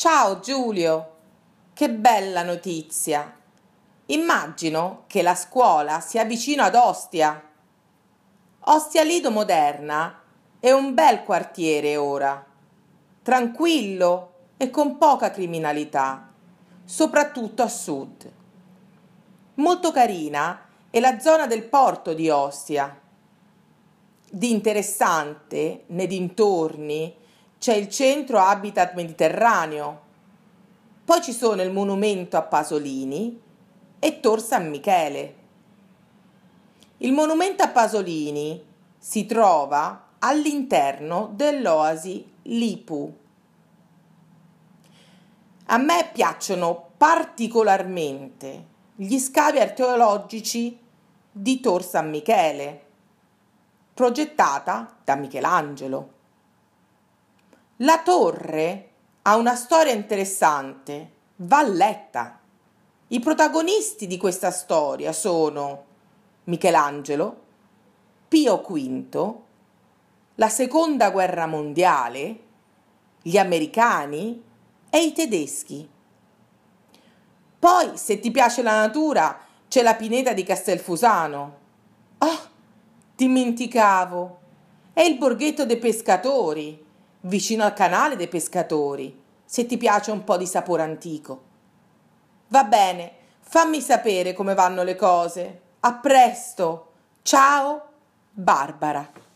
Ciao Giulio, che bella notizia. Immagino che la scuola sia vicino ad Ostia. Ostia Lido Moderna è un bel quartiere ora, tranquillo e con poca criminalità, soprattutto a sud. Molto carina è la zona del porto di Ostia. Di interessante, nei dintorni, c'è il centro Habitat Mediterraneo, poi ci sono il monumento a Pasolini e Tor San Michele. Il monumento a Pasolini si trova all'interno dell'oasi Lipu. A me piacciono particolarmente gli scavi archeologici di Tor San Michele, progettata da Michelangelo. La torre ha una storia interessante, va letta. I protagonisti di questa storia sono Michelangelo, Pio V, la seconda guerra mondiale, gli americani e i tedeschi. Poi, se ti piace la natura, c'è la pineta di Castelfusano. Ah, oh, dimenticavo! È il borghetto dei pescatori vicino al canale dei pescatori, se ti piace un po' di sapore antico. Va bene, fammi sapere come vanno le cose. A presto. Ciao, Barbara.